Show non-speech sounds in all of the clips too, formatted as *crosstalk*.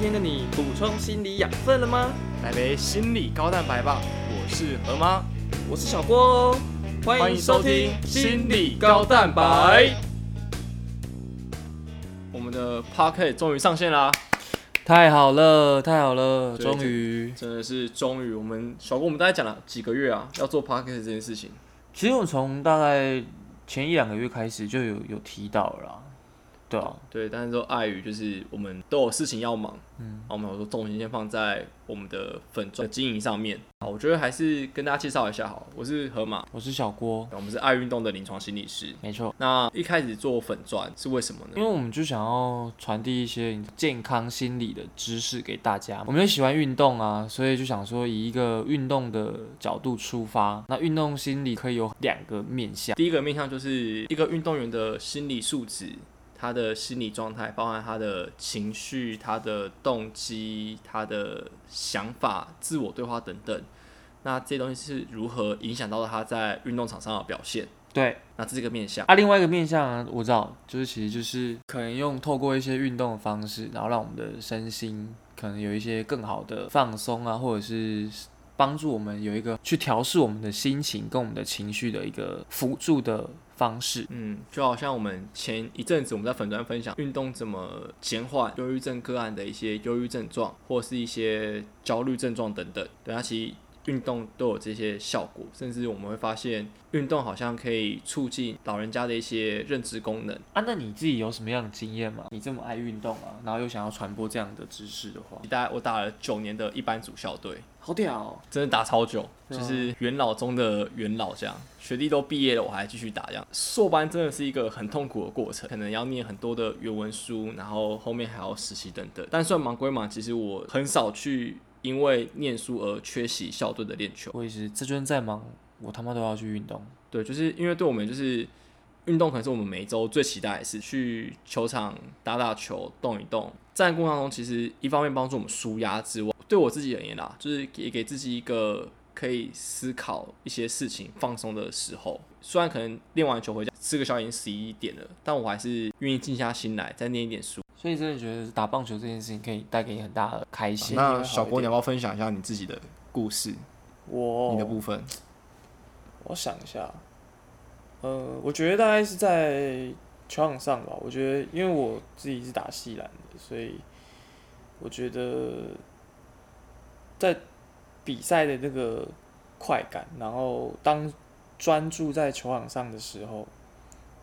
天的你补充心理养分了吗？来杯心理高蛋白吧！我是何妈，我是小郭哦，欢迎收听心理高蛋白。我们的 p o c k e t 终于上线啦！太好了，太好了，对终于。真的是终于，我们小郭我们大概讲了几个月啊，要做 p o c k e t 这件事情。其实我从大概前一两个月开始就有有提到了啦，对啊，对，但是都碍于就是我们都有事情要忙，嗯然后我们有说重心先放在我们的粉钻的经营上面。好，我觉得还是跟大家介绍一下好了，我是河马，我是小郭，我们是爱运动的临床心理师。没错。那一开始做粉钻是为什么呢？因为我们就想要传递一些健康心理的知识给大家，我们就喜欢运动啊，所以就想说以一个运动的角度出发，那运动心理可以有两个面向。第一个面向就是一个运动员的心理素质，他的心理状态，包含他的情绪、他的动机、他的想法、自我对话等等。那这些东西是如何影响到他在运动场上的表现？对，那这是一个面向。啊，另外一个面向啊，我知道，就是其实就是可能用透过一些运动的方式，然后让我们的身心可能有一些更好的放松啊，或者是帮助我们有一个去调试我们的心情跟我们的情绪的一个辅助的方式。嗯，就好像我们前一阵子我们在粉专分享运动怎么减缓忧郁症个案的一些忧郁症状，或是一些焦虑症状等等。对，它其实运动都有这些效果，甚至我们会发现运动好像可以促进老人家的一些认知功能。啊，那你自己有什么样的经验吗？你这么爱运动啊，然后又想要传播这样的知识的话，大概我打了九年的一班组校队，好屌、哦！真的打超久，就是元老中的元老这样。学弟都毕业了，我还继续打这样。硕班真的是一个很痛苦的过程，可能要念很多的原文书，然后后面还要实习等等。但算忙归忙，其实我很少去因为念书而缺席校队的练球。我也是，这阵再忙，我他妈都要去运动。对，就是因为对我们就是运动，可能是我们每周最期待的事，去球场打打球、动一动。在过程当中，其实一方面帮助我们舒压之外，对我自己而言啦，就是也给自己一个可以思考一些事情、放松的时候。虽然可能练完球回家吃个宵夜已经十一点了，但我还是愿意静下心来再念一点书。所以真的觉得打棒球这件事情可以带给你很大的开心。那小郭，你要不要分享一下你自己的故事、我你的部分？我想一下，呃，我觉得大概是在球场上吧。我觉得，因为我自己是打西篮的，所以我觉得在比赛的那个快感，然后当专注在球场上的时候，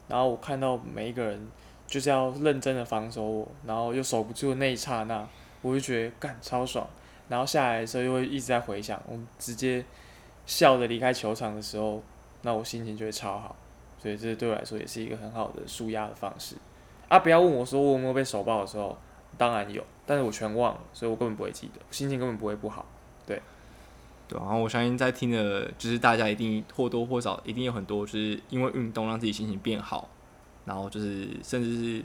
然后我看到每一个人就是要认真的防守我，然后又守不住那一刹那，我就觉得干超爽。然后下来的时候又会一直在回想，我直接笑着离开球场的时候，那我心情就会超好。所以这对我来说也是一个很好的舒压的方式。啊，不要问我说我有没有被手爆的时候，当然有，但是我全忘了，所以我根本不会记得，心情根本不会不好。对，对然后我相信在听的，就是大家一定或多或少一定有很多，就是因为运动让自己心情变好，然后就是甚至是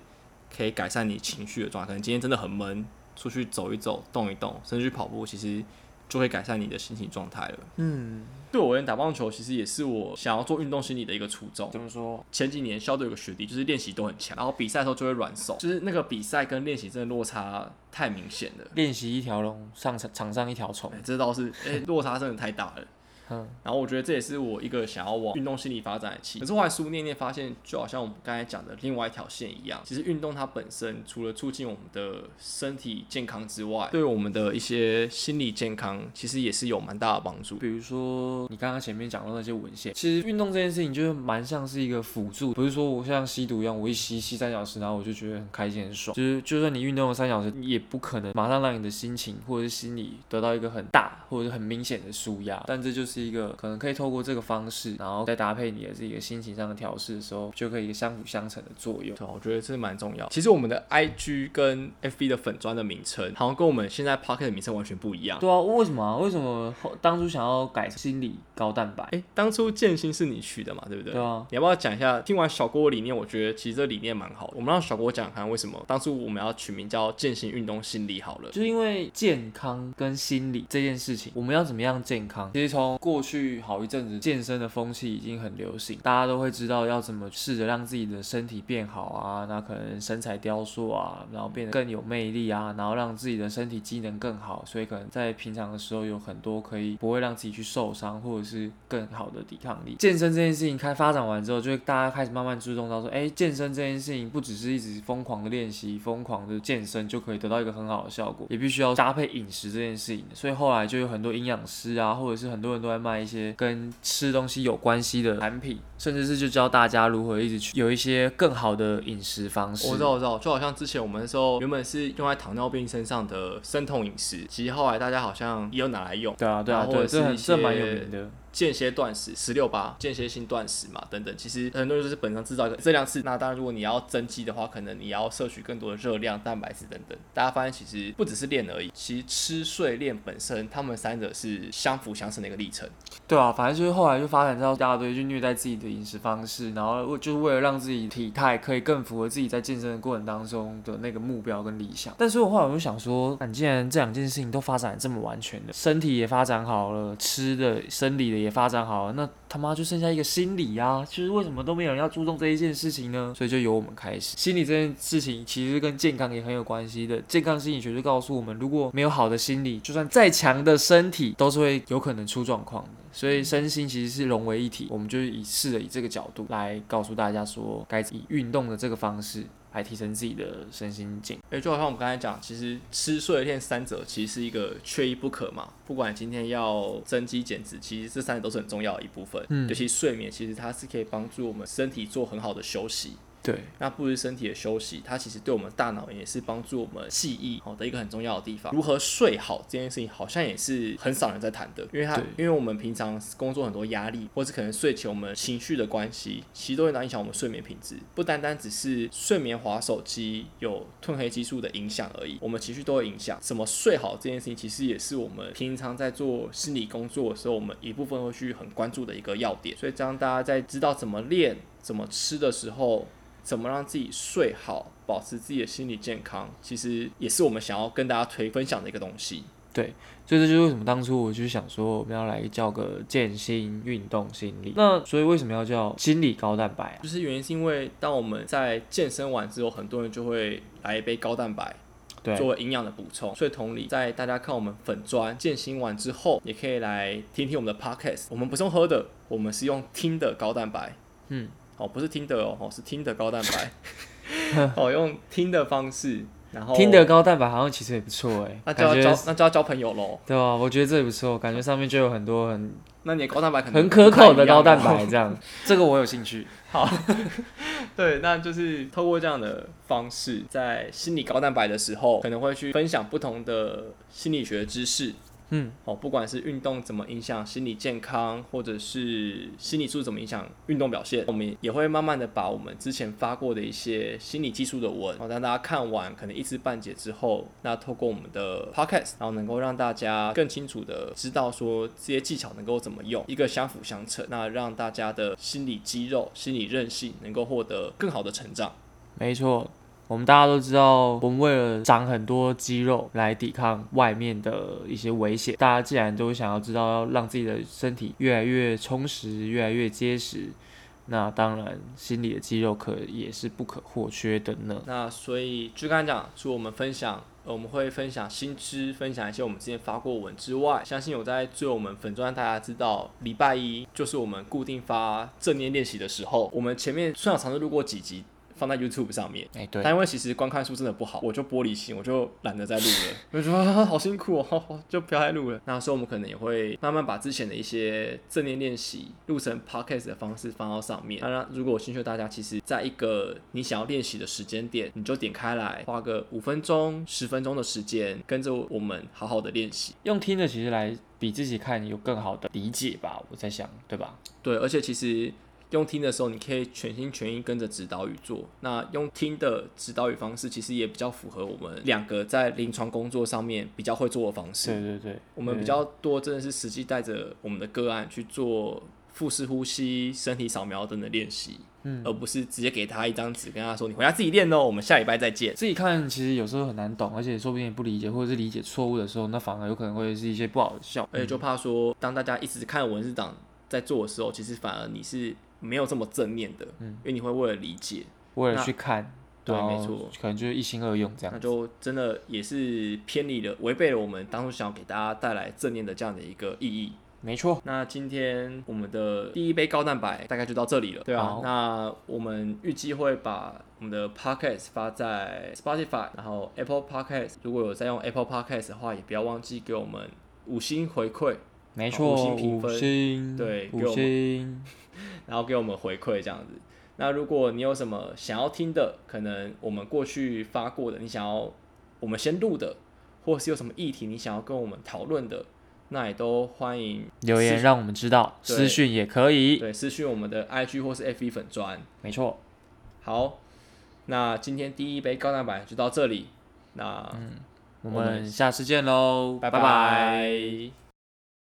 可以改善你情绪的状态。可能今天真的很闷，出去走一走、动一动，甚至去跑步，其实就会改善你的心情状态了。嗯，对我而言，打棒球其实也是我想要做运动心理的一个初衷。怎么说？前几年校队有个学弟，就是练习都很强，然后比赛的时候就会软手，就是那个比赛跟练习真的落差太明显了。练习一条龙，上场场上一条虫哎。这倒是，哎、落差真的太大了。嗯，然后我觉得这也是我一个想要往运动心理发展的期。可是后来书念念发现，就好像我们刚才讲的另外一条线一样，其实运动它本身除了促进我们的身体健康之外，对我们的一些心理健康，其实也是有蛮大的帮助。比如说你刚刚前面讲到那些文献，其实运动这件事情就是蛮像是一个辅助，不是说我像吸毒一样，我一吸吸三小时，然后我就觉得很开心很爽。就是就算你运动了三小时，也不可能马上让你的心情或者是心理得到一个很大或者是很明显的舒压，但这就是一个可能可以透过这个方式，然后再搭配你的这个心情上的调试的时候，就可以一个相辅相成的作用。对，我觉得这蛮重要。其实我们的 IG 跟 FB 的粉砖的名称，好像跟我们现在 Pocket 的名称完全不一样。对啊，为什么啊？为什么后当初想要改心理高蛋白？哎、当初建新是你取的嘛，对不对？对啊，你要不要讲一下？听完小郭的理念，我觉得其实这理念蛮好的。我们让小郭讲讲看，为什么当初我们要取名叫健行运动心理好了。就是因为健康跟心理这件事情，我们要怎么样健康？其实从过过去好一阵子健身的风气已经很流行，大家都会知道要怎么试着让自己的身体变好啊，那可能身材雕塑啊，然后变得更有魅力啊，然后让自己的身体机能更好，所以可能在平常的时候有很多可以不会让自己去受伤，或者是更好的抵抗力。健身这件事情开发展完之后，就会大家开始慢慢注重到说，哎，健身这件事情不只是一直疯狂的练习、疯狂的健身就可以得到一个很好的效果，也必须要搭配饮食这件事情。所以后来就有很多营养师啊，或者是很多人都在卖一些跟吃东西有关系的产品，甚至是就教大家如何一直去有一些更好的饮食方式。我知道，我知道，就好像之前我们那时候，原本是用在糖尿病身上的生酮饮食，其实后来大家好像也有拿来用。对啊，对啊，或者是这蛮有名的。间歇断食十六八，间歇性断食嘛，等等，其实很多人就是本身制造一个热量次。那当然，如果你要增肌的话，可能你要摄取更多的热量、蛋白质等等。大家发现其实不只是练而已，其实吃、睡、练本身，他们三者是相辅相成的一个历程。对啊，反正就是后来就发展到一大堆去虐待自己的饮食方式，然后为就是为了让自己体态可以更符合自己在健身的过程当中的那个目标跟理想。但是我后来我就想说，那你既然这两件事情都发展这么完全的，身体也发展好了，吃的、生理的也发展好了，那他妈就剩下一个心理呀，就是为什么都没有人要注重这一件事情呢？所以就由我们开始。心理这件事情其实跟健康也很有关系的。健康心理学就告诉我们，如果没有好的心理，就算再强的身体都是会有可能出状况的。所以身心其实是融为一体。我们就是以试着以这个角度来告诉大家说，该以运动的这个方式来提升自己的身心境。诶，就好像我们刚才讲，其实吃、睡、练三者其实是一个缺一不可嘛。不管今天要增肌减脂，其实这三者都是很重要的一部分。嗯尤其睡眠，其实它是可以帮助我们身体做很好的休息。对，那不是身体的休息，它其实对我们大脑也是帮助我们记忆好的一个很重要的地方。如何睡好这件事情，好像也是很少人在谈的，因为它因为我们平常工作很多压力，或是可能睡前我们情绪的关系，其实都会影响我们睡眠品质。不单单只是睡眠滑手机有褪黑激素的影响而已，我们情绪都会影响。怎么睡好这件事情，其实也是我们平常在做心理工作的时候，我们一部分会去很关注的一个要点。所以，这样大家在知道怎么练、怎么吃的时候，怎么让自己睡好，保持自己的心理健康，其实也是我们想要跟大家推分享的一个东西。对所以这就是为什么当初我就想说，我们要来叫个健心运动心理。那所以为什么要叫心理高蛋白啊？就是原因是因为当我们在健身完之后，很多人就会来一杯高蛋白。作为营养的补充，所以同理，在大家看我们粉砖健心完之后，也可以来听听我们的 podcast。我们不是用喝的，我们是用听的高蛋白。嗯，哦，不是听的哦，哦是听的高蛋白。*laughs* 哦，用听的方式，然后听的高蛋白好像其实也不错哎，那就要交那就要交朋友喽。对啊，我觉得这也不错，感觉上面就有很多很那你的高蛋白可能很可口的高蛋白这样，*laughs* 这个我有兴趣。好 *laughs* 对，那就是透过这样的方式，在心理高蛋白的时候，可能会去分享不同的心理学知识。嗯，哦，不管是运动怎么影响心理健康，或者是心理素质怎么影响运动表现，我们也会慢慢的把我们之前发过的一些心理技术的文，哦，让大家看完可能一知半解之后，那透过我们的 podcast，然后能够让大家更清楚的知道说这些技巧能够怎么用，一个相辅相成，那让大家的心理肌肉、心理韧性能够获得更好的成长。没错，我们大家都知道，我们为了长很多肌肉来抵抗外面的一些危险，大家既然都想要知道要让自己的身体越来越充实、越来越结实，那当然心理的肌肉可也是不可或缺的呢。那所以就刚才讲，除了我们分享，我们会分享新知，分享一些我们之前发过文之外，相信有在追我们粉钻，大家知道礼拜一就是我们固定发正念练习的时候，我们前面虽然尝试录过几集。放在 YouTube 上面，哎、对但，因为其实观看数真的不好，我就玻璃心，我就懒得再录了，*laughs* 我就说、啊、*laughs* 好辛苦哦，*laughs* 就不要再录了。那所以我们可能也会慢慢把之前的一些正念练习录成 Podcast 的方式放到上面。当然，如果有兴趣大家，其实在一个你想要练习的时间点，你就点开来，花个五分钟、十分钟的时间，跟着我们好好的练习。用听的其实来比自己看有更好的理解吧，我在想，对吧？对，而且其实用听的时候，你可以全心全意跟着指导语做。那用听的指导语方式，其实也比较符合我们两个在临床工作上面比较会做的方式。对对对，我们比较多真的是实际带着我们的个案去做腹式呼吸、身体扫描等等练习。嗯，而不是直接给他一张纸，跟他说你回家自己练哦，我们下礼拜再见。自己看其实有时候很难懂，而且说不定也不理解或者是理解错误的时候，那反而有可能会是一些不好的效果。而且就怕说，当大家一直看文字档在做的时候，其实反而你是没有这么正面的，嗯。因为你会为了理解，为了去看，对没错。可能就是一心二用这样。那就真的也是偏离了，违背了我们当初想要给大家带来正念的这样的一个意义。没错，那今天我们的第一杯高蛋白大概就到这里了，对啊。那我们预计会把我们的 podcast 发在 Spotify，然后 Apple Podcast，如果有在用 Apple Podcast 的话，也不要忘记给我们五星回馈，没错，五星评五分对给我们星，*laughs* 然后给我们回馈这样子。那如果你有什么想要听的，可能我们过去发过的，你想要我们先录的，或是有什么议题你想要跟我们讨论的，那也都欢迎留言让我们知道，私讯也可以。对私讯我们的 IG 或是 FB 粉砖。没错，好，那今天第一杯高蛋白就到这里，那我我们们下次见喽，拜拜拜拜